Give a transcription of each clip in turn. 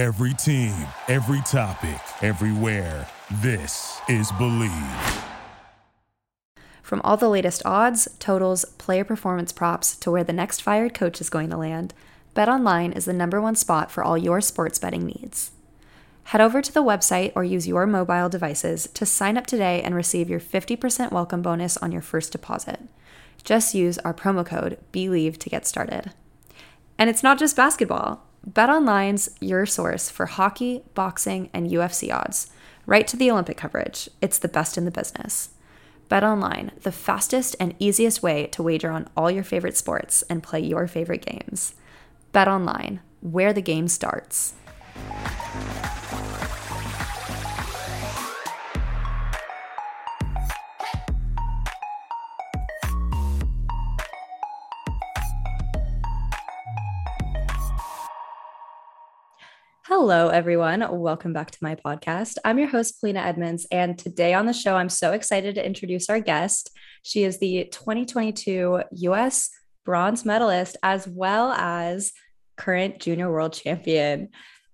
Every team, every topic, everywhere. This is Believe. From all the latest odds, totals, player performance props to where the next fired coach is going to land, BetOnline is the number one spot for all your sports betting needs. Head over to the website or use your mobile devices to sign up today and receive your 50% welcome bonus on your first deposit. Just use our promo code BELIEVE to get started. And it's not just basketball. BetOnline's your source for hockey, boxing, and UFC odds, right to the Olympic coverage. It's the best in the business. BetOnline, the fastest and easiest way to wager on all your favorite sports and play your favorite games. BetOnline, where the game starts. Hello, everyone. Welcome back to my podcast. I'm your host, Polina Edmunds. And today on the show, I'm so excited to introduce our guest. She is the 2022 US bronze medalist, as well as current junior world champion.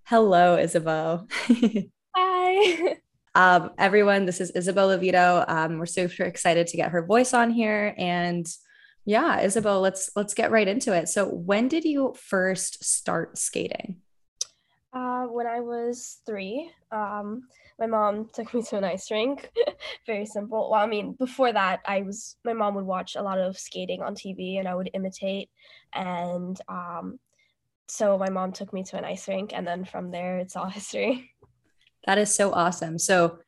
Hello, Isabeau. Hi. um, everyone, this is Isabeau Levito. Um, we're super excited to get her voice on here. And yeah, Isabeau, let's let's get right into it. So when did you first start skating? Uh, when I was three, um, my mom took me to an ice rink. Very simple. Well, I mean, before that, I was my mom would watch a lot of skating on TV, and I would imitate. And um, so my mom took me to an ice rink, and then from there, it's all history. That is so awesome. So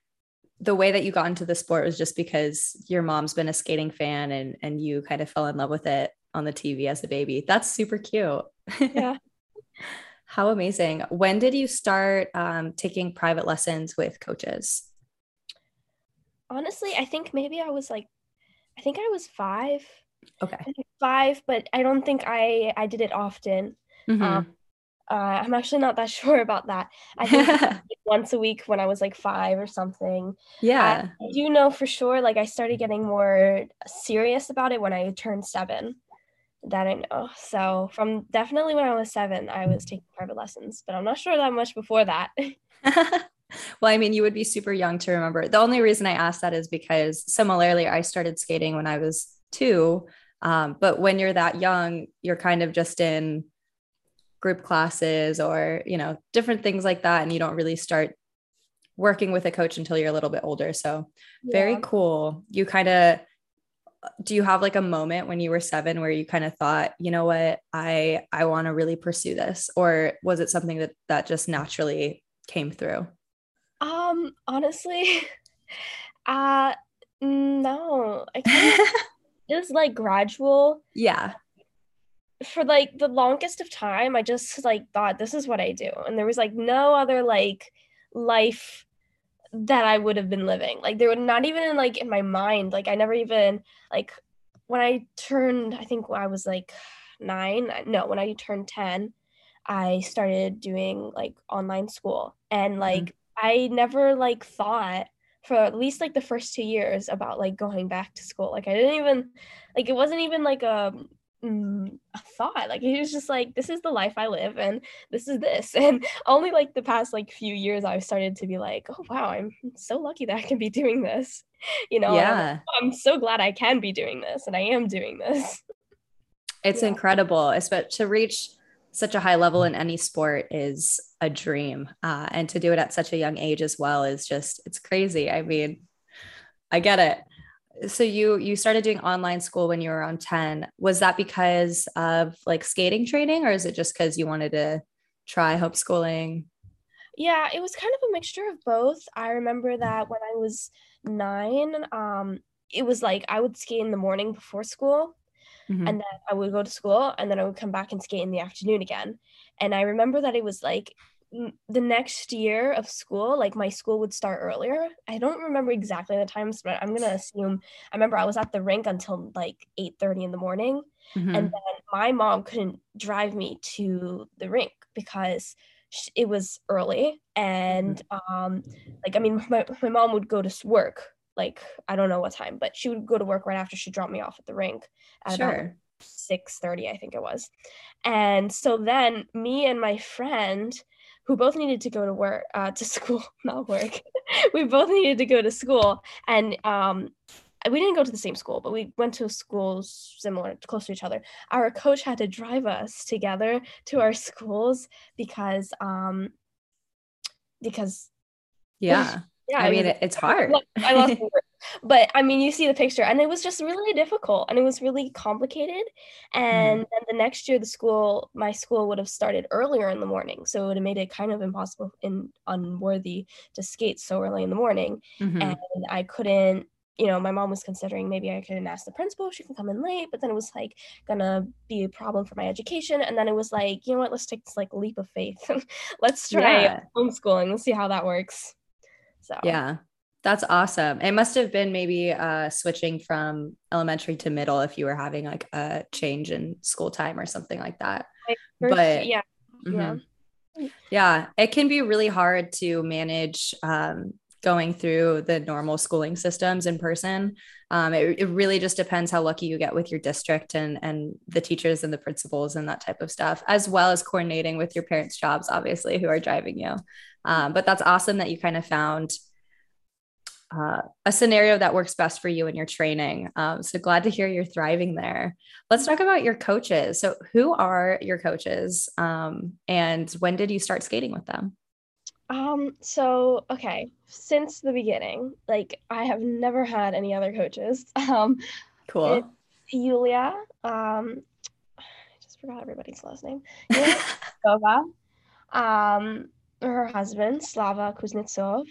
the way that you got into the sport was just because your mom's been a skating fan, and and you kind of fell in love with it on the TV as a baby. That's super cute. Yeah. How amazing. When did you start um, taking private lessons with coaches? Honestly, I think maybe I was like, I think I was five. Okay. Five, but I don't think I I did it often. Mm-hmm. Um, uh, I'm actually not that sure about that. I think once a week when I was like five or something. Yeah. I do know for sure, like I started getting more serious about it when I turned seven that I know. So from definitely when I was seven, I was taking private lessons, but I'm not sure that much before that. well, I mean, you would be super young to remember. The only reason I asked that is because similarly, I started skating when I was two. Um, but when you're that young, you're kind of just in group classes or, you know, different things like that. And you don't really start working with a coach until you're a little bit older. So yeah. very cool. You kind of do you have like a moment when you were seven where you kind of thought you know what? I i want to really pursue this or was it something that that just naturally came through? Um honestly uh no. I kind of it was like gradual. Yeah. For like the longest of time i just like thought this is what i do and there was like no other like life that I would have been living. Like they were not even in like in my mind. Like I never even like when I turned, I think I was like nine. No, when I turned 10, I started doing like online school. And mm-hmm. like mm-hmm. I never like thought for at least like the first two years about like going back to school. Like I didn't even like it wasn't even like a mm, a thought. Like he was just like this is the life i live and this is this. And only like the past like few years i've started to be like oh wow i'm so lucky that i can be doing this. You know yeah I'm, I'm, so glad i can be doing this and i am doing this. It's yeah. incredible especially to reach such a high level in any sport is a dream uh, and to do it at such a young age as well is just it's crazy. I mean i get it so you you started doing online school when you were around 10 was that because of like skating training or is it just because you wanted to try homeschooling? Yeah it was kind of a mixture of both. I remember that when i was nine um it was like i would skate in the morning before school mm-hmm. and then i would go to school and then i would come back and skate in the afternoon again. And i remember that it was like the next year of school, like my school would start earlier. I don't remember exactly the times, but I'm gonna assume. I remember I was at the rink until like eight thirty in the morning, mm-hmm. and then my mom couldn't drive me to the rink because it was early, and mm-hmm. um, like I mean, my my mom would go to work like I don't know what time, but she would go to work right after she dropped me off at the rink at sure. about six thirty, I think it was, and so then me and my friend who both needed to go to work uh, to school, not work. we both needed to go to school, and um, we didn't go to the same school, but we went to schools similar, close to each other. Our coach had to drive us together to our schools because um, because yeah yeah i mean was, it's hard i lost but i mean you see the picture and it was just really difficult and it was really complicated and mm-hmm. then the next year the school my school would have started earlier in the morning so it would have made it kind of impossible and unworthy to skate so early in the morning mm-hmm. and i couldn't you know, my mom was considering maybe I couldn't ask the principal if she can come in late, but then it was like gonna be a problem for my education. And then it was like, you know what, let's take this like leap of faith. let's try yeah. homeschooling. Let's see how that works. So yeah. That's awesome. It must have been maybe uh, switching from elementary to middle if you were having like a change in school time or something like that. First, but yeah, mm-hmm. yeah, yeah, it can be really hard to manage um, going through the normal schooling systems in person. Um, it, it really just depends how lucky you get with your district and and the teachers and the principals and that type of stuff, as well as coordinating with your parents' jobs, obviously, who are driving you. Um, but that's awesome that you kind of found uh, a scenario that works best for you in your training. Um, so glad to hear you're thriving there. Let's talk about your coaches. So, who are your coaches, um, and when did you start skating with them? Um, so okay, since the beginning, like I have never had any other coaches. Um cool. Yulia, um I just forgot everybody's last name. Yulia um her husband, Slava Kuznetsov,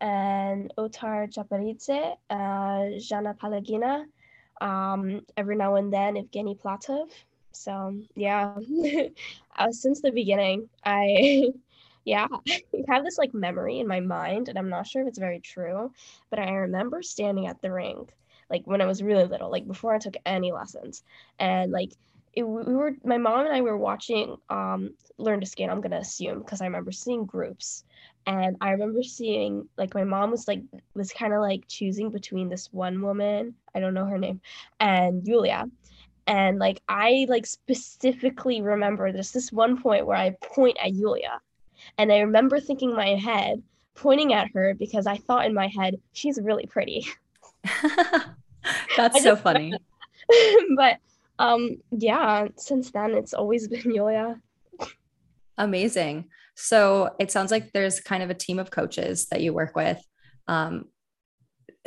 and Otar Japaridze, uh, Jana Palagina, um, every now and then Evgeny Platov. So yeah, uh, since the beginning, I yeah, have this like memory in my mind, and I'm not sure if it's very true, but I remember standing at the rink like when I was really little, like before I took any lessons, and like it, we were my mom and I were watching um learn to skate. I'm gonna assume because I remember seeing groups, and I remember seeing like my mom was like was kind of like choosing between this one woman I don't know her name and julia and like I like specifically remember there's this one point where I point at julia and I remember thinking in my head, pointing at her because I thought in my head, she's really pretty. That's so funny. but um yeah, since then it's always been julia Amazing. So it sounds like there's kind of a team of coaches that you work with. Um,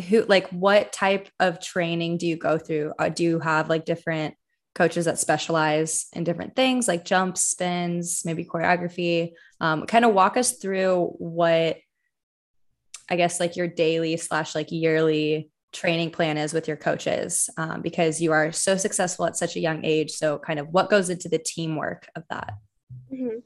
who like what type of training do you go through? Uh, do you have like different coaches that specialize in different things like jumps, spins, maybe choreography. Um, kind of walk us through what I guess like your daily slash like yearly training plan is with your coaches um, because you are so successful at such a young age. So, kind of what goes into the teamwork of that? Mm-hmm.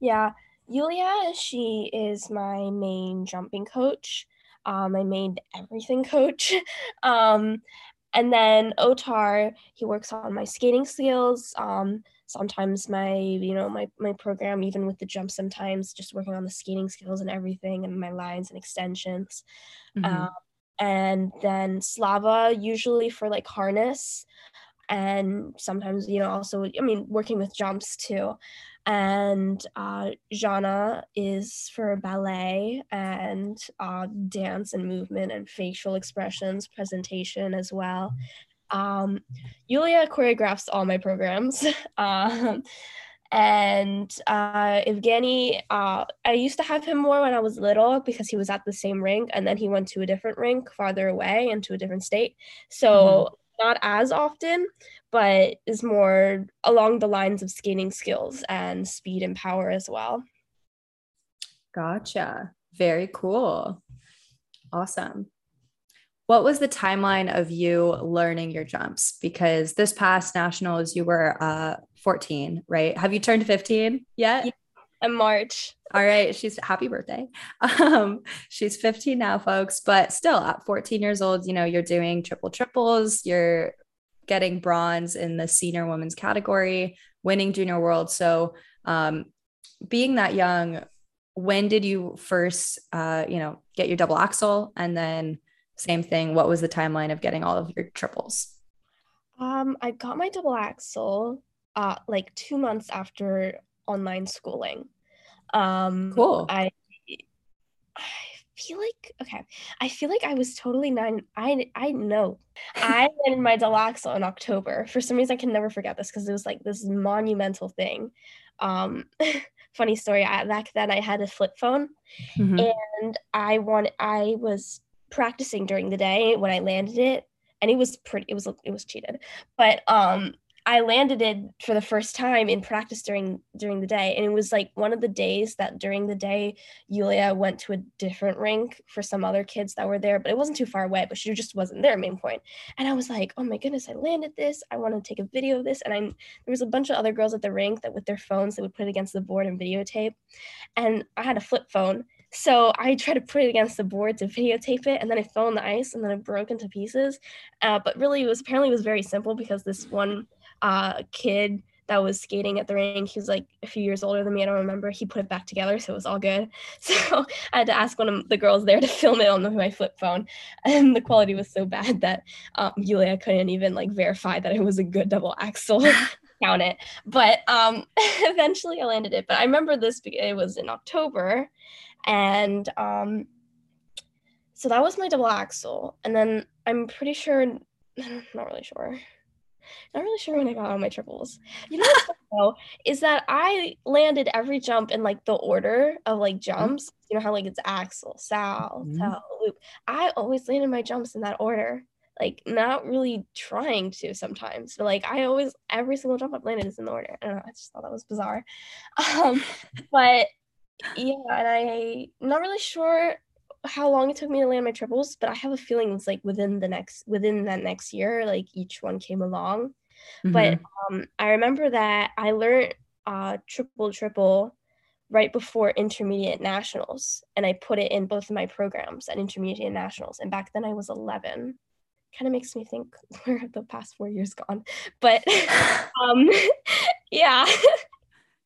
Yeah. Yulia, she is my main jumping coach, um, my main everything coach. um, and then Otar, he works on my skating skills. Um, sometimes my, you know, my my program, even with the jump, sometimes just working on the skating skills and everything, and my lines and extensions. Mm-hmm. Um, and then Slava, usually for like harness, and sometimes, you know, also, I mean, working with jumps too and uh, Jana is for ballet and uh, dance and movement and facial expressions presentation as well. Um, Yulia choreographs all my programs. um, and uh, Evgeny, uh, I used to have him more when I was little because he was at the same rink, and then he went to a different rink farther away into a different state. So mm-hmm not as often, but is more along the lines of skating skills and speed and power as well. Gotcha. Very cool. Awesome. What was the timeline of you learning your jumps? Because this past nationals, you were uh, 14, right? Have you turned 15 yet? Yeah, in March. All right. She's happy birthday. Um, she's 15 now, folks, but still at 14 years old, you know, you're doing triple triples, you're getting bronze in the senior women's category, winning junior world. So, um, being that young, when did you first, uh, you know, get your double axle? And then, same thing, what was the timeline of getting all of your triples? Um, I got my double axle uh, like two months after online schooling. Um, Cool. I I feel like okay. I feel like I was totally nine. I I know. I landed my double axle in October. For some reason, I can never forget this because it was like this monumental thing. Um, funny story. I, back then, I had a flip phone, Mhm. and I wanted. I was practicing during the day when I landed it, and it was pretty. It was it was cheated, but um, I landed it for the first time in practice during during the day, and it was like one of the days that during the day Yulia went to a different rink for some other kids that were there, but it wasn't too far away. But she just wasn't there. Main point, and I was like, oh my goodness, I landed this. I want to take a video of this, and I there was a bunch of other girls at the rink that with their phones they would put it against the board and videotape, and I had a flip phone. So I tried to put it against the board to videotape it, and then it fell on the ice, and then it broke into pieces. Uh, but really, it was apparently it was very simple because this one uh, kid that was skating at the rink, he was like a few years older than me. I don't remember. He put it back together, so it was all good. So I had to ask one of the girls there to film it on my flip phone, and the quality was so bad that um, Yulia couldn't even like verify that it was a good double axle. count it but um eventually i landed it but i remember this it was in october and um so that was my double axle and then i'm pretty sure not really sure not really sure when i got on my triples. You know what's though is that i landed every jump in like the order of like jumps. You know how like it's axle sal Mhm. toe loop. I always landed my jumps in that order. Like not really trying to sometimes but like i always every single jump i've landed is in the order. I don't know i just thought that was bizarre. Um but yeah and i not really sure how long it took me to land my triples but i have a feeling it's like within the next within that next year like each one came along. But Mhm. um i remember that i learned uh triple triple right before intermediate nationals and i put it in both of my programs at intermediate nationals and back then i was 11 kind of makes me think where have the past four years gone? But um yeah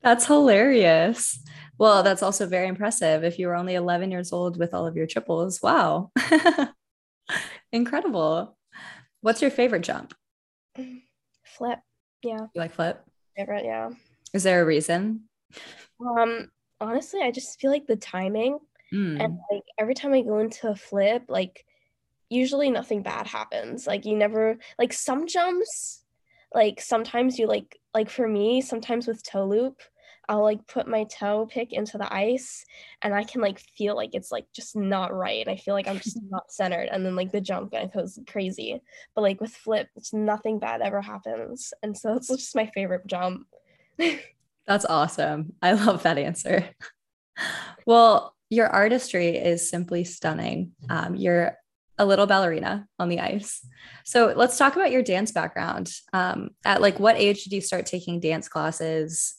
That's hilarious. Well, that's also very impressive. If you were only 11 years old with all of your triples, wow. Incredible. What's your favorite jump? flip yeah You like flip? favorite yeah Is there a reason? um honestly i just feel like the timing Mm. and like every time i go into a flip like usually nothing bad happens like you never like some jumps like sometimes you like like for me sometimes with toe loop i'll like put my toe pick into the ice and i can like feel like it's like just not right and i feel like i'm just not centered and then like the jump kind of goes crazy but like with flip it's nothing bad ever happens and so it's just my favorite jump That's awesome. I love that answer. Well, your artistry is simply stunning. Um, you're a little ballerina on the ice. So let's talk about your dance background. Um, at like what age did you start taking dance classes?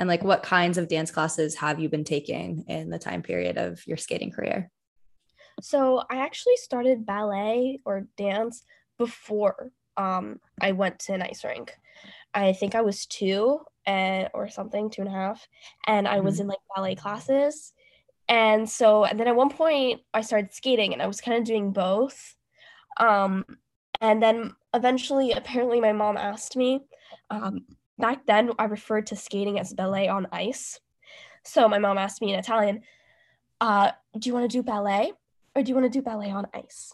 And like what kinds of dance classes have you been taking in the time period of your skating career? So I actually started ballet or dance before um, I went to an ice rink. I think I was two and or something, two and a half, and I was Mhm. in like ballet classes. And so, and then at one point, I started skating, and I was kind of doing both. Um, and then eventually, apparently, my mom asked me. Um, back then, I referred to skating as ballet on ice. So my mom asked me in Italian, uh, "Do you want to do ballet?" or do you want to do ballet on ice?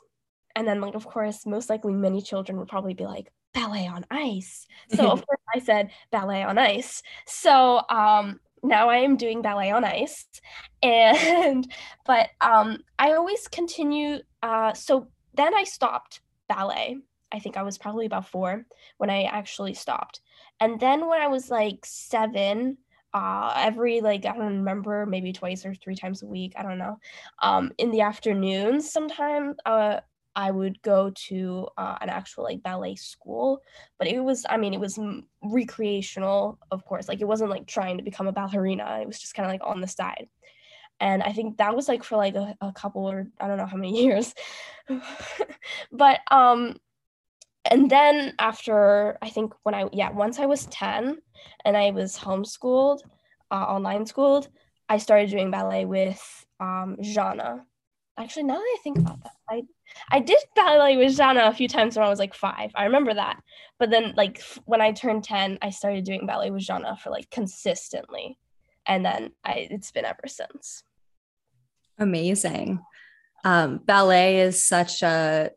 And then, like, of course, most likely many children would probably be like, ballet on ice. So, of course, I said ballet on ice. So, um, now I am doing ballet on ice. And, but um, I always continue. Uh, so then I stopped ballet. I think I was probably about four when I actually stopped. And then when I was like seven, uh, every like I don't remember maybe twice or three times a week I don't know um, in the afternoons sometimes uh, I would go to uh, an actual like ballet school. But it was I mean it was recreational of course like it wasn't like trying to become a ballerina it was just kind of like on the side. And I think that was like for like a, a couple or I don't know how many years. But um and then after I think when I yeah once I was 10 and I was homeschooled uh, online schooled I started doing ballet with um Jana actually now that I think about that I I did ballet with Jana a few times when I was like 5 I remember that but then like f- when I turned 10 I started doing ballet with Jana for like consistently and then I it's been ever since. Amazing. Um, ballet is such a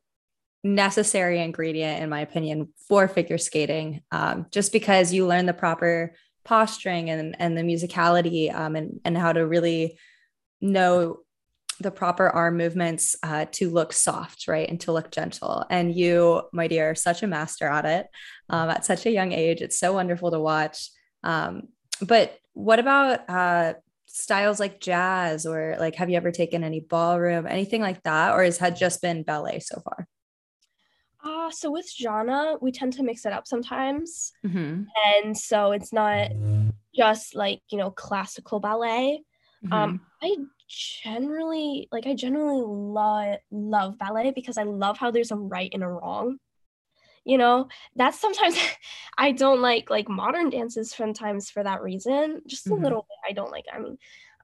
necessary ingredient, in my opinion, for figure skating, um, just because you learn the proper posturing and, and the musicality um, and, and how to really know the proper arm movements uh, to look soft, right? And to look gentle. And you, my dear, are such a master at it um, at such a young age. It's so wonderful to watch. Um, but what about uh, styles like jazz or like have you ever taken any ballroom, anything like that? Or has had just been ballet so far? Uh, so with Jana, we tend to mix it up sometimes. Mm-hmm. And so it's not just like, you know, classical ballet. Mm-hmm. Um, I generally like I generally love love ballet because I love how there's a right and a wrong. You know, that's sometimes I don't like like modern dances sometimes for that reason. Just a Mhm. little bit I don't like. I mean,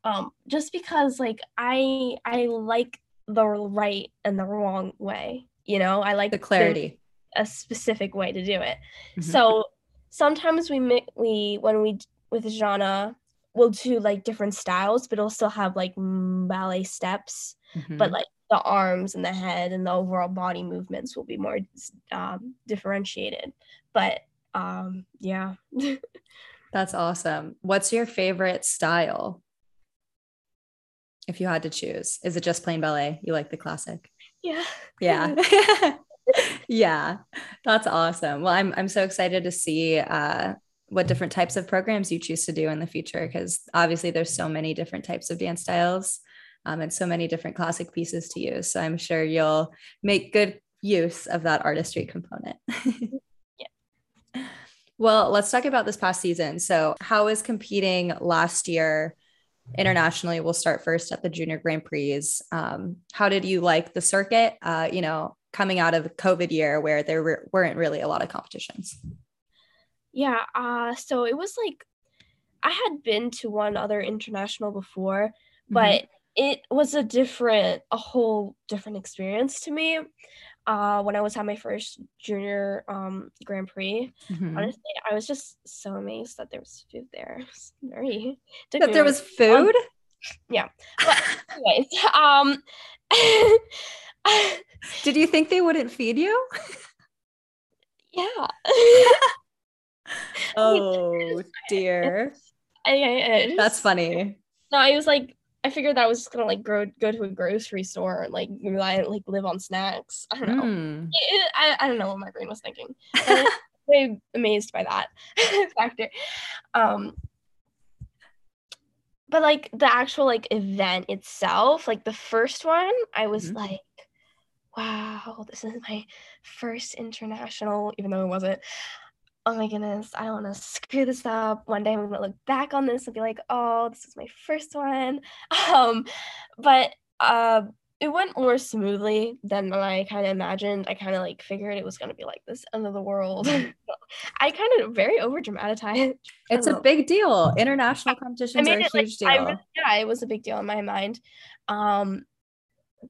um just because like I I like the right and the wrong way. You know, I like the clarity. a specific way to do it. Mhm. So sometimes we mi- we when we with Jana, we'll do like different styles, but it'll still have like ballet steps, but Mhm. like the arms and the head and the overall body movements will be more um, differentiated. But um, yeah, That's awesome. What's your favorite style? If you had to choose, is it just plain ballet? You like the classic? Yeah, Yeah. yeah. That's awesome. Well, I'm I'm so excited to see uh what different types of programs you choose to do in the future because obviously there's so many different types of dance styles um, and so many different classic pieces to use. So I'm sure you'll make good use of that artistry component. Yeah. Well, let's talk about this past season. So, how is competing last year internationally? We'll start first at the Junior Grand Prix. Um, how did you like the circuit? Uh, you know, coming out of the COVID year where there were, weren't really a lot of competitions. yeah. Uh, so it was like I had been to one other international before, but it was a different a whole different experience to me uh when i was at my first junior um grand prix Mhm. honestly i was just so amazed that there was food there was very that there was food. yeah But anyways um Did you think they wouldn't feed you? yeah Oh dear, I, I, I just- that's funny. no i was like i figured that I was just gonna like go go to a grocery store and like rely like live on snacks i don't know Hmm. it- I, I don't know what my brain was thinking. I was amazed by that factor. Um, but like the actual like event itself, like the first one, I was Mhm. like, wow, this is my first international, even though it wasn't. Oh my goodness, I don't want to screw this up. One day I'm gonna look back on this and be like, oh, this was my first one. Um, but uh it went more smoothly than I kind of imagined. I kind of like figured it was gonna be like this end of the world. I kind of very over dramatized. It's a big deal. International competitions are a it, like, huge deal. I really- yeah, it was a big deal in my mind. Um,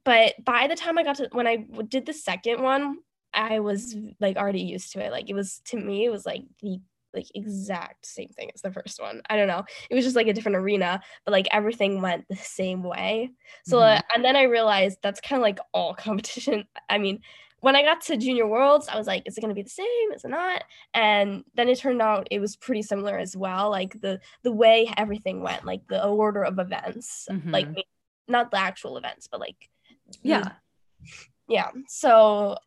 but by the time I got to when I did the second one, I was like already used to it. Like it was to me, it was like the like exact same thing as the first one. I don't know. It was just like a different arena, but like everything went the same way. So Mhm. uh, and then I realized that's kind of like all competition. I mean, when I got to Junior Worlds, I was like, is it going to be the same? Is it not? And then it turned out it was pretty similar as well. Like the the way everything went, like the order of events, like Mhm. not the actual events, but like yeah. yeah. So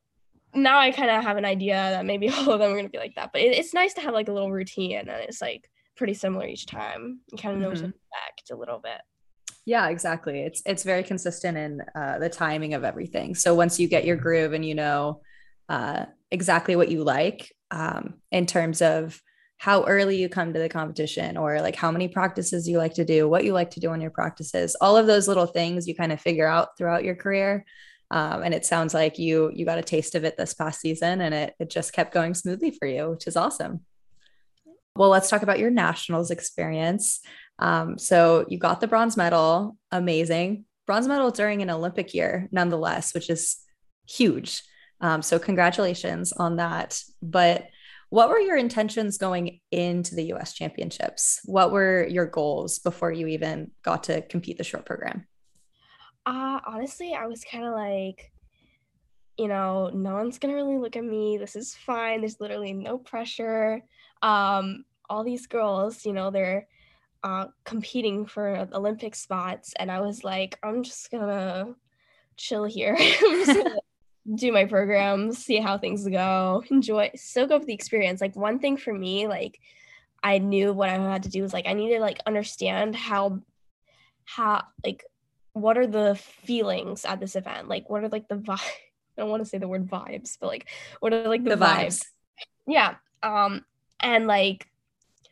now I kind of have an idea that maybe all of them are going to be like that. But it, it's nice to have like a little routine and it's like pretty similar each time. You kind of know what to expect a little bit. Yeah, exactly. It's it's very consistent in uh, the timing of everything. So once you get your groove and you know uh, exactly what you like um, in terms of how early you come to the competition or like how many practices you like to do, what you like to do on your practices, all of those little things you kind of figure out throughout your career. Um, and it sounds like you you got a taste of it this past season, and it it just kept going smoothly for you, which is awesome. Well, let's talk about your nationals experience. Um, so you got the bronze medal, amazing. Bronze medal during an Olympic year, nonetheless, which is huge. Um, so congratulations on that. But What were your intentions going into the US championships? What were your goals before you even got to compete the short program? Uh honestly, I was kind of like you know, no one's to really look at me. This is fine. There's literally no pressure. Um all these girls, you know, they're uh competing for Olympic spots and I was like, I'm just to chill here. do my program, see how things go, enjoy, soak up the experience. Like one thing for me, like I knew what I had to do was like I needed like understand how how like what are the feelings at this event? Like what are like the vibe I don't want to say the word vibes, but like what are like the, the vibes? vibes? Yeah. Um and like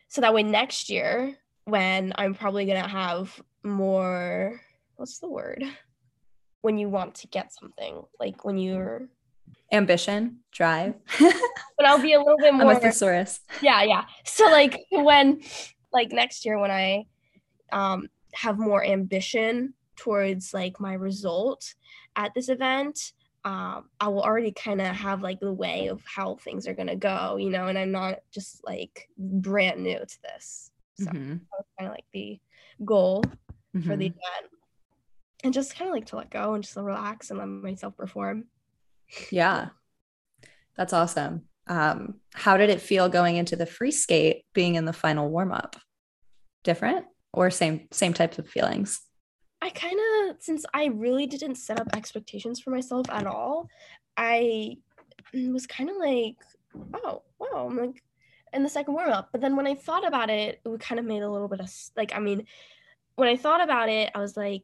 so that way next year when I'm probably gonna have more what's the word? when you want to get something, like when you're ambition, drive. but I'll be a little bit more I'm a thesaurus. Yeah, yeah. So like when like next year when I um have more ambition towards like my result at this event, um, I will already kind of have like the way of how things are gonna go, you know, and I'm not just like brand new to this. So mm-hmm. that was kind of like the goal mm-hmm. for the mm-hmm. event and just kind of like to let go and just relax and let myself perform. Yeah. That's awesome. Um, how did it feel going into the free skate being in the final warm up? Different or same same types of feelings? I kind of since I really didn't set up expectations for myself at all, I was kind of like, oh, wow, I'm like in the second warm up. But then when I thought about it, it kind of made a little bit of like, I mean, when I thought about it, I was like,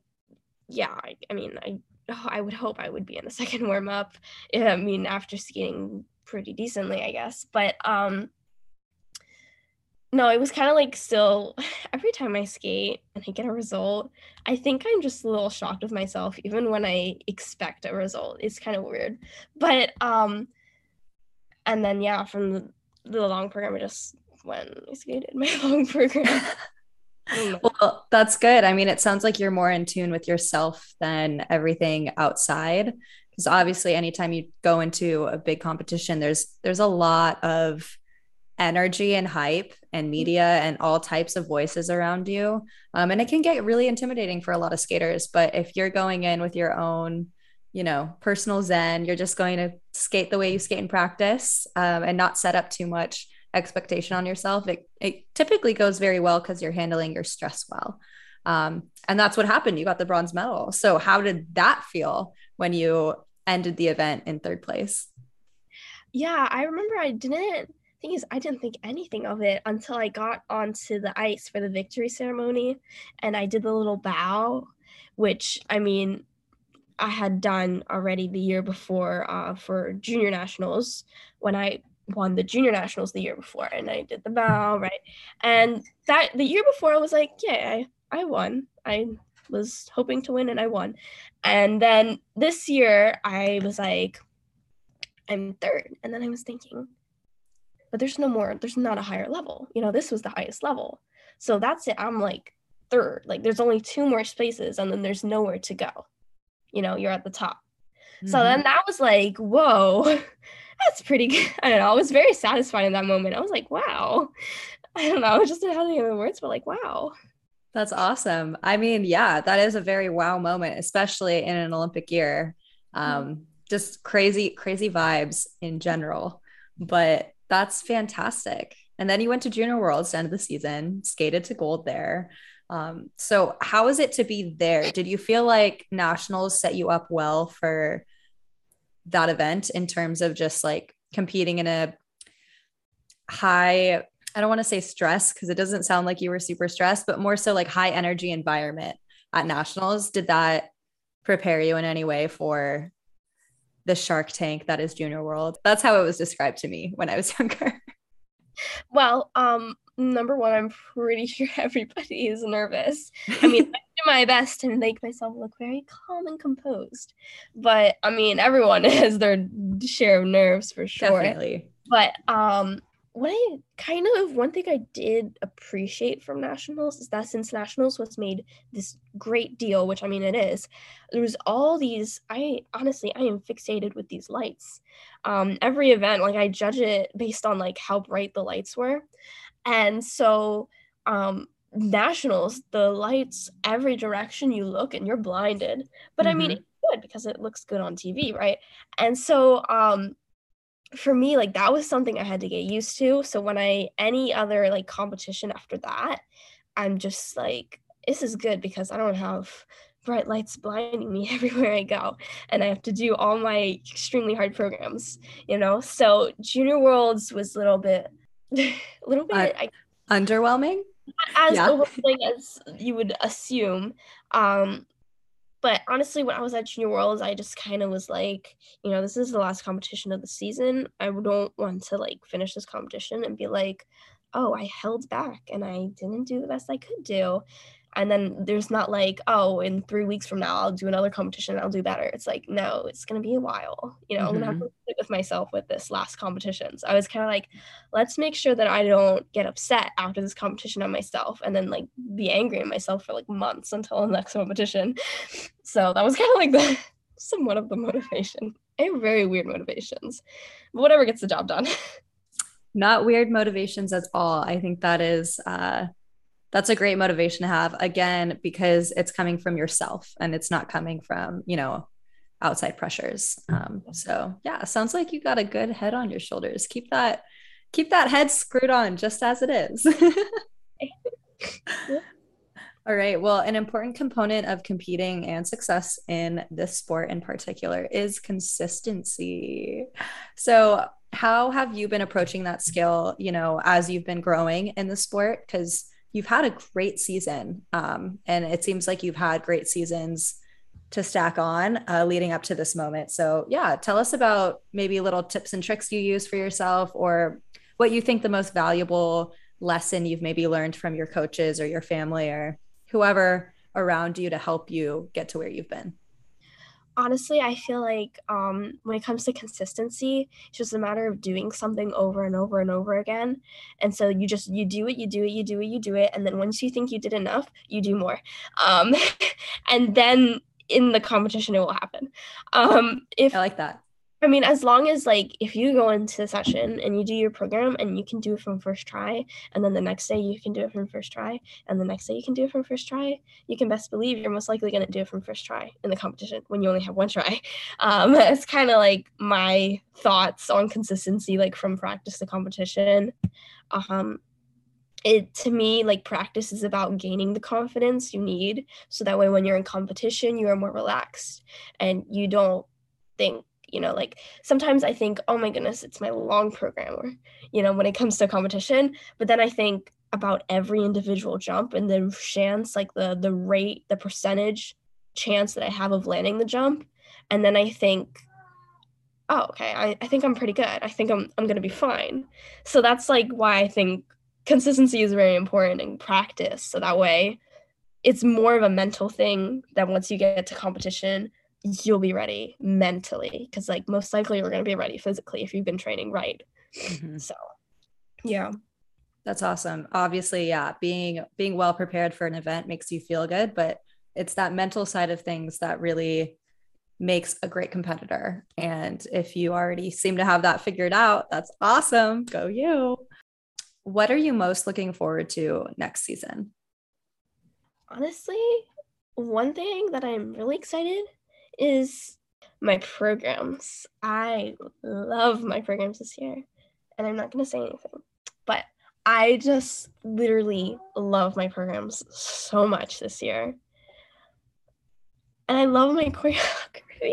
yeah, I, I mean, I I would hope I would be in the second warm up. I mean, after skating pretty decently, I guess. But um, no, it was kind of like still every time I skate and I get a result, I think I'm just a little shocked with myself, even when I expect a result. It's kind of weird. But um, and then yeah, from the, the long program, I just went I skated my long program. well, that's good. I mean, it sounds like you're more in tune with yourself than everything outside. Because obviously, anytime you go into a big competition, there's there's a lot of energy and hype and media and all types of voices around you. Um, and it can get really intimidating for a lot of skaters. But if you're going in with your own, you know, personal zen, you're just going to skate the way you skate in practice um, and not set up too much expectation on yourself, it, it typically goes very well because you're handling your stress well. Um, and that's what happened. You got the bronze medal. So, how did that feel when you ended the event in third place? Yeah, I remember I didn't. Thing is, I didn't think anything of it until I got onto the ice for the victory ceremony, and I did the little bow, which I mean, I had done already the year before uh, for junior nationals when I won the junior nationals the year before and I did the bow, right? And that the year before I was like, yeah, I, I won. I was hoping to win and I won. And then this year I was like, I'm third. And then I was thinking, but there's no more, there's not a higher level. You know, this was the highest level. So that's it. I'm like third. Like there's only two more spaces and then there's nowhere to go. You know, you're at the top. Mm-hmm. So then that was like, whoa. that's pretty good. I don't know. I was very satisfied in that moment. I was like, wow. I don't know. I just didn't have any other words, but like, wow. That's awesome. I mean, yeah, that is a very wow moment, especially in an Olympic year. Um, mm-hmm. Just crazy, crazy vibes in general. But that's fantastic. And then you went to Junior Worlds end of the season, skated to gold there. Um, so how is it to be there? Did you feel like nationals set you up well for that event in terms of just like competing in a high I don't want to say stress because it doesn't sound like you were super stressed, but more so like high energy environment at nationals. Did that prepare you in any way for the shark tank that is junior world? That's how it was described to me when I was younger. Well, um, number one, I'm pretty sure everybody is nervous. I mean, I do my best to make myself look very calm and composed, but I mean, everyone has their share of nerves for sure. Definitely. But um, what I kind of one thing I did appreciate from nationals is that since nationals was made this great deal, which I mean it is, there was all these. I honestly I am fixated with these lights. Um, every event, like I judge it based on like how bright the lights were, and so um, nationals the lights every direction you look and you're blinded. But mm-hmm. I mean mm-hmm. it's good because it looks good on TV, right? And so um for me like that was something i had to get used to so when i any other like competition after that i'm just like this is good because i don't have bright lights blinding me everywhere i go and i have to do all my extremely hard programs you know so junior worlds was a little bit a little bit uh, I, underwhelming as yeah. overwhelming as you would assume um but honestly, when I was at Junior Worlds, I just kind of was like, you know, this is the last competition of the season. I don't want to like finish this competition and be like, oh, I held back and I didn't do the best I could do and then there's not like oh in three weeks from now i'll do another competition i'll do better. It's like no it's going to be a while. You know mm-hmm. i'm going to have to sit with myself with this last competition. So i was kind of like let's make sure that i don't get upset after this competition on myself and then like be angry at myself for like months until the next competition. So that was kind of like the somewhat of the motivation. I have very weird motivations but whatever gets the job done. Not weird motivations at all. I think that is uh that's a great motivation to have again because it's coming from yourself and it's not coming from you know outside pressures. Um, so yeah sounds like you got a good head on your shoulders. Keep that keep that head screwed on just as it is. All right well an important component of competing and success in this sport in particular is consistency. So how have you been approaching that skill you know as you've been growing in the sport? Because you've had a great season. Um, and it seems like you've had great seasons to stack on uh, leading up to this moment. So, yeah, tell us about maybe little tips and tricks you use for yourself or what you think the most valuable lesson you've maybe learned from your coaches or your family or whoever around you to help you get to where you've been honestly i feel like um, when it comes to consistency it's just a matter of doing something over and over and over again. And so you just you do it you do it you do it you do it and then once you think you did enough you do more. Um, and then in the competition it will happen. Um, if i like that I mean, as long as like if you go into the session and you do your program and you can do it from first try, and then the next day you can do it from first try, and the next day you can do it from first try, you can best believe you're most likely going to do it from first try in the competition when you only have one try. Um, it's kind of like my thoughts on consistency, like from practice to competition. Um, it to me like practice is about gaining the confidence you need so that way when you're in competition you are more relaxed and you don't think you know like sometimes i think oh my goodness it's my long program or you know when it comes to competition but then i think about every individual jump and the chance like the the rate the percentage chance that i have of landing the jump and then i think oh okay i, I think i'm pretty good. I think i'm, I'm going to be fine. So that's like why i think consistency is very important in practice so that way it's more of a mental thing that once you get to competition you'll be ready mentally because like most likely you're going to be ready physically if you've been training right. Mm-hmm. so yeah. That's awesome. Obviously yeah being being well prepared for an event makes you feel good but it's that mental side of things that really makes a great competitor. And if you already seem to have that figured out that's awesome. Go you. What are you most looking forward to next season? Honestly one thing that i'm really excited is my programs. I love my programs this year, and I'm not going to say anything, but I just literally love my programs so much this year. And I love my choreography.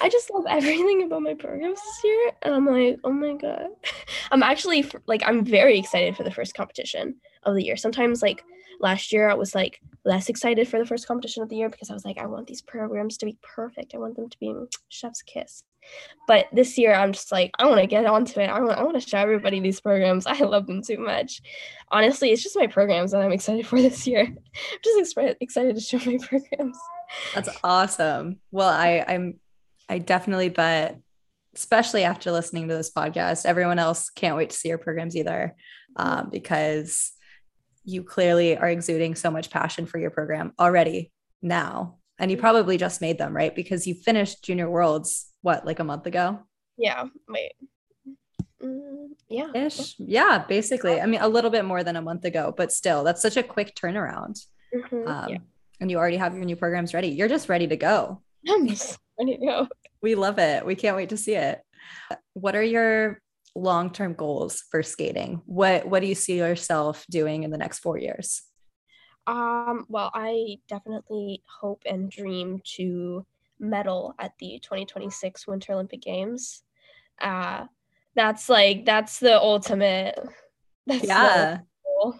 I just love everything about my programs this year. And I'm like, oh my God. I'm actually like, I'm very excited for the first competition of the year. Sometimes, like, last year I was like less excited for the first competition of the year because I was like, I want these programs to be perfect. I want them to be chef's kiss. But this year I'm just like, I want to get onto it. I want, I want to show everybody these programs. I love them too much. Honestly, it's just my programs that I'm excited for this year. I'm just exp- excited to show my programs. That's awesome. Well, I, I'm, I definitely bet especially after listening to this podcast. Everyone else can't wait to see your programs either um, because you clearly are exuding so much passion for your program already now. And you probably just made them, right? Because you finished Junior Worlds, what, like a month ago? Yeah. Wait. Mm, yeah. Ish. Yeah, basically. I mean, a little bit more than a month ago, but still, that's such a quick turnaround. Mhm, Um, yeah. And you already have your new programs ready. You're just ready to go. I'm just ready to go. We love it. We can't wait to see it. What are your long-term goals for skating? What what do you see yourself doing in the next 4 years? Um, well, I definitely hope and dream to medal at the 2026 Winter Olympic Games. Uh, that's like that's the ultimate. That's the Yeah, goal.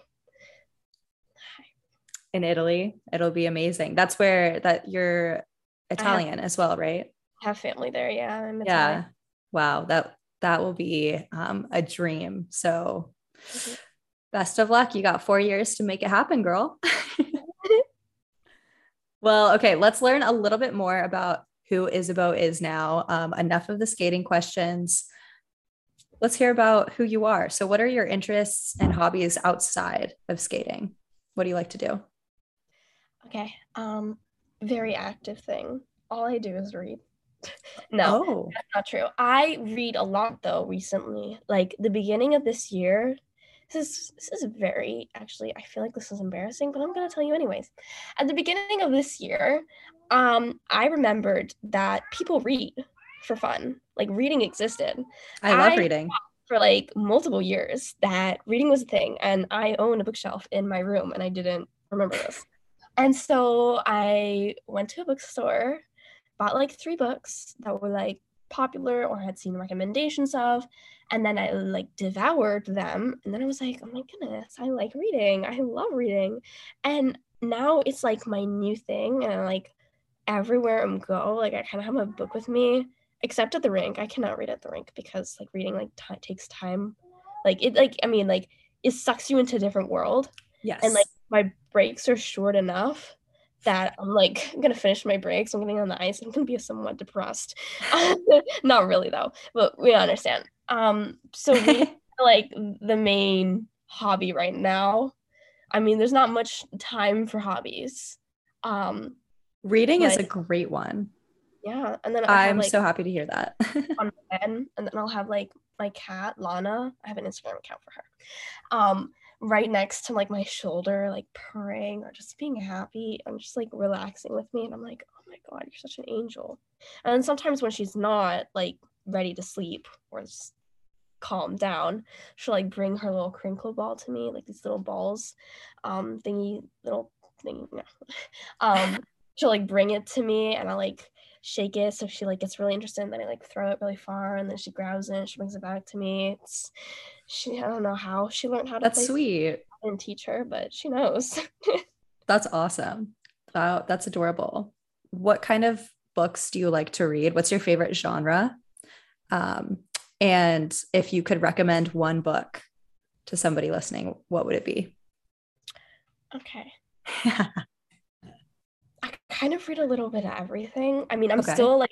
in Italy. It'll be amazing. That's where that you're Italian as well, right? have family there. Yeah, I'm Yeah. Wow, that that will be um, a dream. So Mhm. best of luck. You got 4 years to make it happen, girl. Well, okay, let's learn a little bit more about who Isabeau is now. Um, enough of the skating questions. Let's hear about who you are. So, what are your interests and hobbies outside of skating? What do you like to do? Okay. Um, very active thing. All I do is read. no, Oh, that's not true. I read a lot though recently. Like the beginning of this year. This is this is very actually I feel like this is embarrassing, but I'm gonna tell you anyways. At the beginning of this year, um, I remembered that people read for fun. Like reading existed I love I- reading. for like multiple years that reading was a thing and I own a bookshelf in my room and I didn't remember this. And so I went to a bookstore, bought like three books that were like popular or had seen recommendations of, and then I like devoured them. And then I was like, oh my goodness, I like reading. I love reading. And now it's like my new thing. And like everywhere i'm go, like I kind of have my book with me except at the rink i cannot read at the rink because like reading like ti takes time like it like i mean like it sucks you into a different world Yes. and like my breaks are short enough that i'm like i'm gonna finish my breaks i'm getting on the ice i'm gonna be somewhat depressed not really though but we understand um so reading like the main hobby right now i mean there's not much time for hobbies um reading is a great one. yeah and then I I'm like, so happy to hear that. on and then I'll have like my cat Lana. I have an Instagram account for her. Um, right next to like my shoulder, like purring or just being happy and just like relaxing with me. And I'm like, oh my god, you're such an angel. And sometimes when she's not like ready to sleep or just calm down, she'll like bring her little crinkle ball to me, like these little balls, um, thingy, little thingy. No. um, she'll like bring it to me, and I like shake it so she like gets really interested and then I like throw it really far and then she grabs it and she brings it back to me. It's she I don't know how she learned how to That's sweet. I didn't teach her, but she knows. That's awesome. Wow, that's adorable. What kind of books do you like to read? What's your favorite genre? Um, and if you could recommend one book to somebody listening, what would it be? okay. Kind of read a little bit of everything. I mean, I'm Okay. still like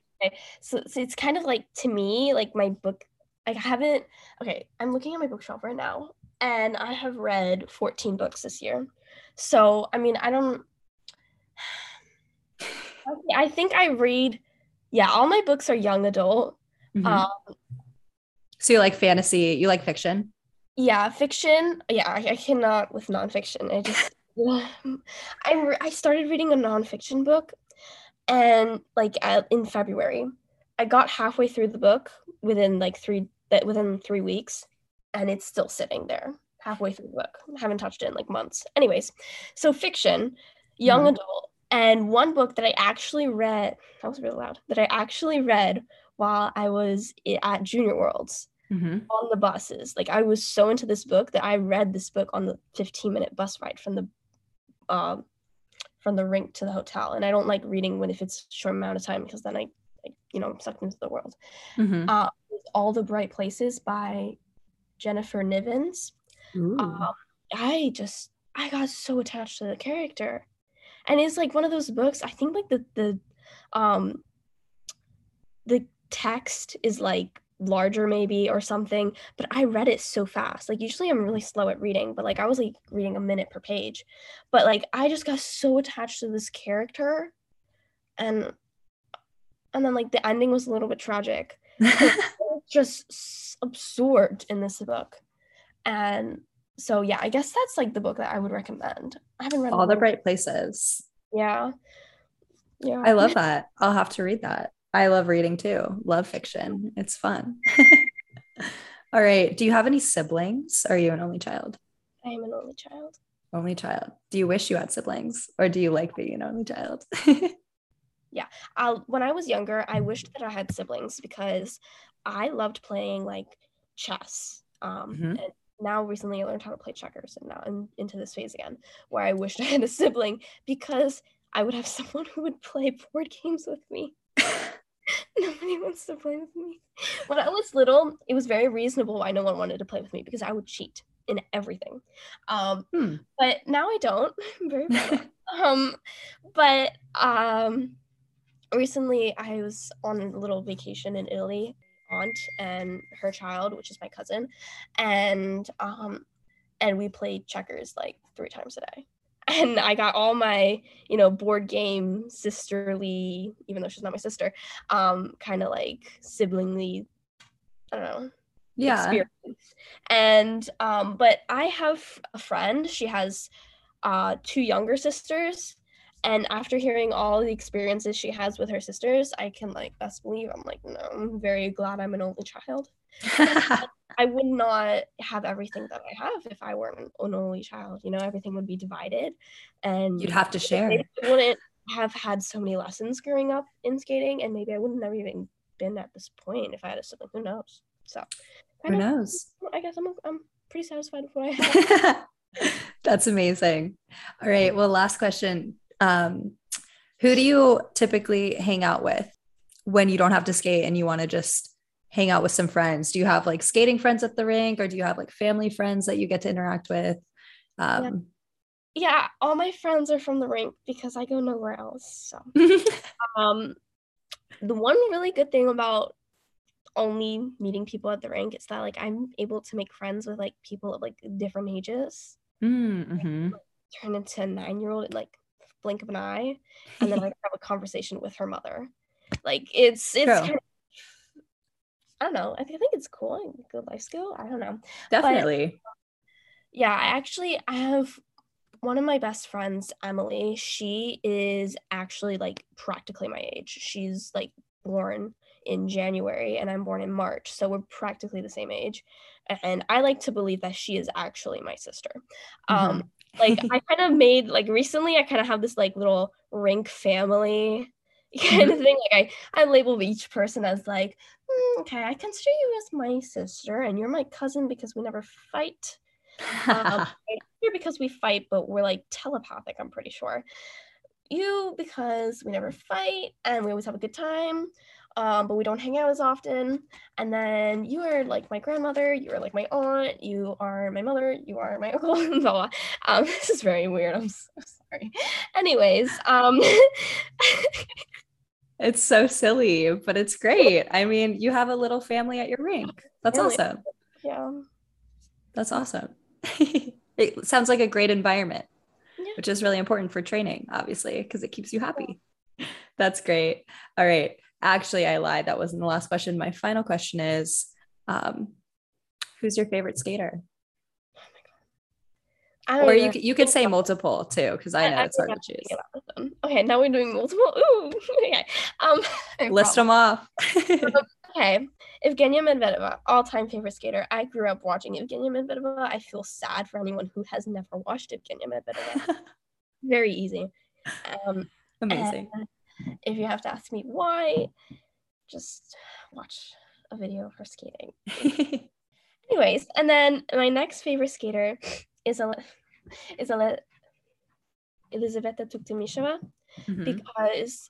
so, so it's kind of like to me, like my book I haven't okay, I'm looking at my bookshelf right now and I have read 14 books this year. So, I mean, I don't Okay, I think I read yeah, all my books are young adult. Mhm. Um so you like fantasy, you like fiction? yeah, fiction. Yeah, I, I cannot with nonfiction. I just I re- I started reading a nonfiction book, and like at, in February, I got halfway through the book within like three that within three weeks, and it's still sitting there halfway through the book. I haven't touched it in like months. Anyways, so fiction, young Mhm. adult, and one book that I actually read. That was really loud. That I actually read while I was at Junior Worlds Mhm. on the buses. Like I was so into this book that I read this book on the 15 minute bus ride from the um from the rink to the hotel. And I don't like reading when if it's a short amount of time because then I like you know I'm sucked into the world. Mhm. Uh All the Bright Places by Jennifer Nivens. Um, I just I got so attached to the character. And it's like one of those books, I think like the the um the text is like larger maybe or something but i read it so fast. Like usually i'm really slow at reading but like i was like reading a minute per page. But like i just got so attached to this character and and then like the ending was a little bit tragic just absorbed in this book. And so yeah i guess that's like the book that i would recommend. I haven't read all the bright places. Yeah. Yeah. I love that. I'll have to read that I love reading too. Love fiction. It's fun. All right. Do you have any siblings? Are you an only child? I am an only child. Only child. Do you wish you had siblings or do you like being an only child? yeah. I'll, when I was younger, I wished that I had siblings because I loved playing like chess. Um, mm-hmm. And now recently I learned how to play checkers and now I'm into this phase again where I wished I had a sibling because I would have someone who would play board games with me. Nobody wants to play with me. When I was little, it was very reasonable why no one wanted to play with me because I would cheat in everything. Um, hmm. But now I don't. I'm very proud. um, but um, recently I was on a little vacation in Italy, aunt and her child, which is my cousin, and um, and we played checkers like three times a day and I got all my, you know, board game sisterly, even though she's not my sister, um, kind of like siblingly, I don't know. Yeah. Experience. And um, but I have a friend, she has uh two younger sisters. And after hearing all the experiences she has with her sisters, I can like best believe I'm like, no, I'm very glad I'm an only child. I would not have everything that I have if I were an only child. You know, everything would be divided, and you'd have to share. I wouldn't have had so many lessons growing up in skating, and maybe I wouldn't have even been at this point if I had a sibling. Who knows? So, who of, knows? I guess I'm I'm pretty satisfied with what I have. That's amazing. All right. Well, last question. Um, who do you typically hang out with when you don't have to skate and you want to just hang out with some friends? Do you have like skating friends at the rink or do you have like family friends that you get to interact with? Um, yeah. yeah, all my friends are from the rink because I go nowhere else. So, um, the one really good thing about only meeting people at the rink is that like I'm able to make friends with like people of like different ages. Mm-hmm. turn into a nine year old in like blink of an eye, and then I have a conversation with her mother. Like it's it's kind of I don't know. I think, I think it's cool. and Good life skill. I don't know. Definitely. But, yeah, I actually I have one of my best friends, Emily. She is actually like practically my age. She's like born in January and I'm born in March. So we're practically the same age. And I like to believe that she is actually my sister. Mm-hmm. Um like I kind of made like recently I kind of have this like little rink family kind of mm-hmm. thing. Like I, I label each person as like, mm, okay, I consider you as my sister, and you're my cousin because we never fight. um, you're because we fight, but we're like telepathic. I'm pretty sure. You because we never fight and we always have a good time. Um, but we don't hang out as often. And then you are like my grandmother, you are like my aunt, you are my mother, you are my uncle, blah, Um, this is very weird. I'm so sorry. Anyways, um, It's so silly, but it's great. I mean, you have a little family at your rink. That's really? awesome. Yeah. That's awesome. it sounds like a great environment, yeah. which is really important for training, obviously, because it keeps you happy. That's great. All right. Actually, I lied. That wasn't the last question. My final question is um, who's your favorite skater? Or you you could say multiple too, because I know I, it's hard to choose. Okay, now we're doing multiple. Ooh, okay. Um, list them off. okay, Evgenia Medvedeva, all-time favorite skater. I grew up watching Evgenia Medvedeva. I feel sad for anyone who has never watched Evgenia Medvedeva. Very easy. Um, Amazing. If you have to ask me why, just watch a video of her skating. Anyways, and then my next favorite skater is a is a Elizaveta Tuktamisheva mm-hmm. because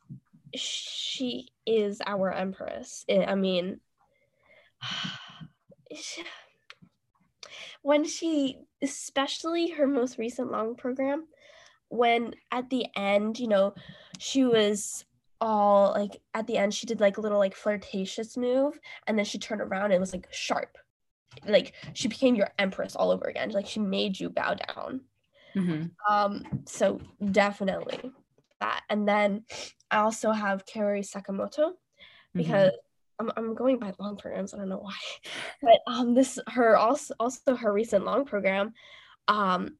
she is our empress. I mean, when she, especially her most recent long program, when at the end, you know, she was all like at the end she did like a little like flirtatious move and then she turned around and was like sharp like she became your empress all over again. Like she made you bow down. Mm-hmm. um so definitely that. And then i also have Kaori sakamoto Mm-hmm. because I'm, I'm going by long programs. I don't know why. But um this her also also her recent long program um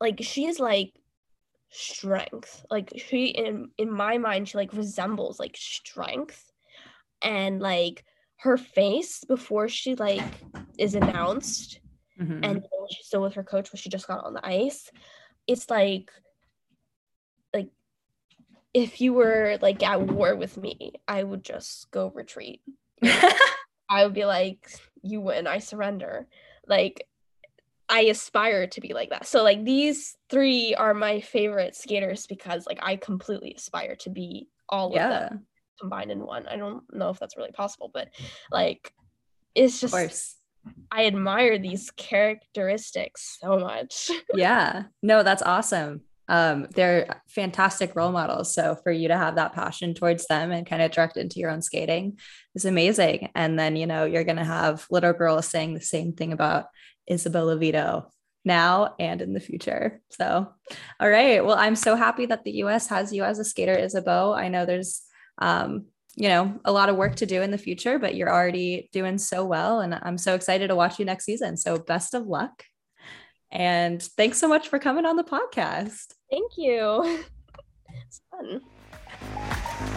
like she's like strength. Like she in in my mind she like resembles like strength and like her face before she like is announced Mhm. and she's still with her coach when she just got on the ice. It's like like if you were like at war with me i would just go retreat. I would be like you win. I surrender. Like i aspire to be like that. So like these three are my favorite skaters because like i completely aspire to be all of them combined in one i don't know if that's really possible but like it's of just course. I admire these characteristics so much. Yeah. No, that's awesome. Um, they're fantastic role models. So for you to have that passion towards them and kind of direct into your own skating is amazing. And then, you know, you're going to have little girls saying the same thing about Isabeau Levito now and in the future. So, all right. Well, I'm so happy that the US has you as a skater, Isabeau. I know there's, um, you know, a lot of work to do in the future, but you're already doing so well. And I'm so excited to watch you next season. So best of luck. And thanks so much for coming on the podcast. Thank you. It's fun.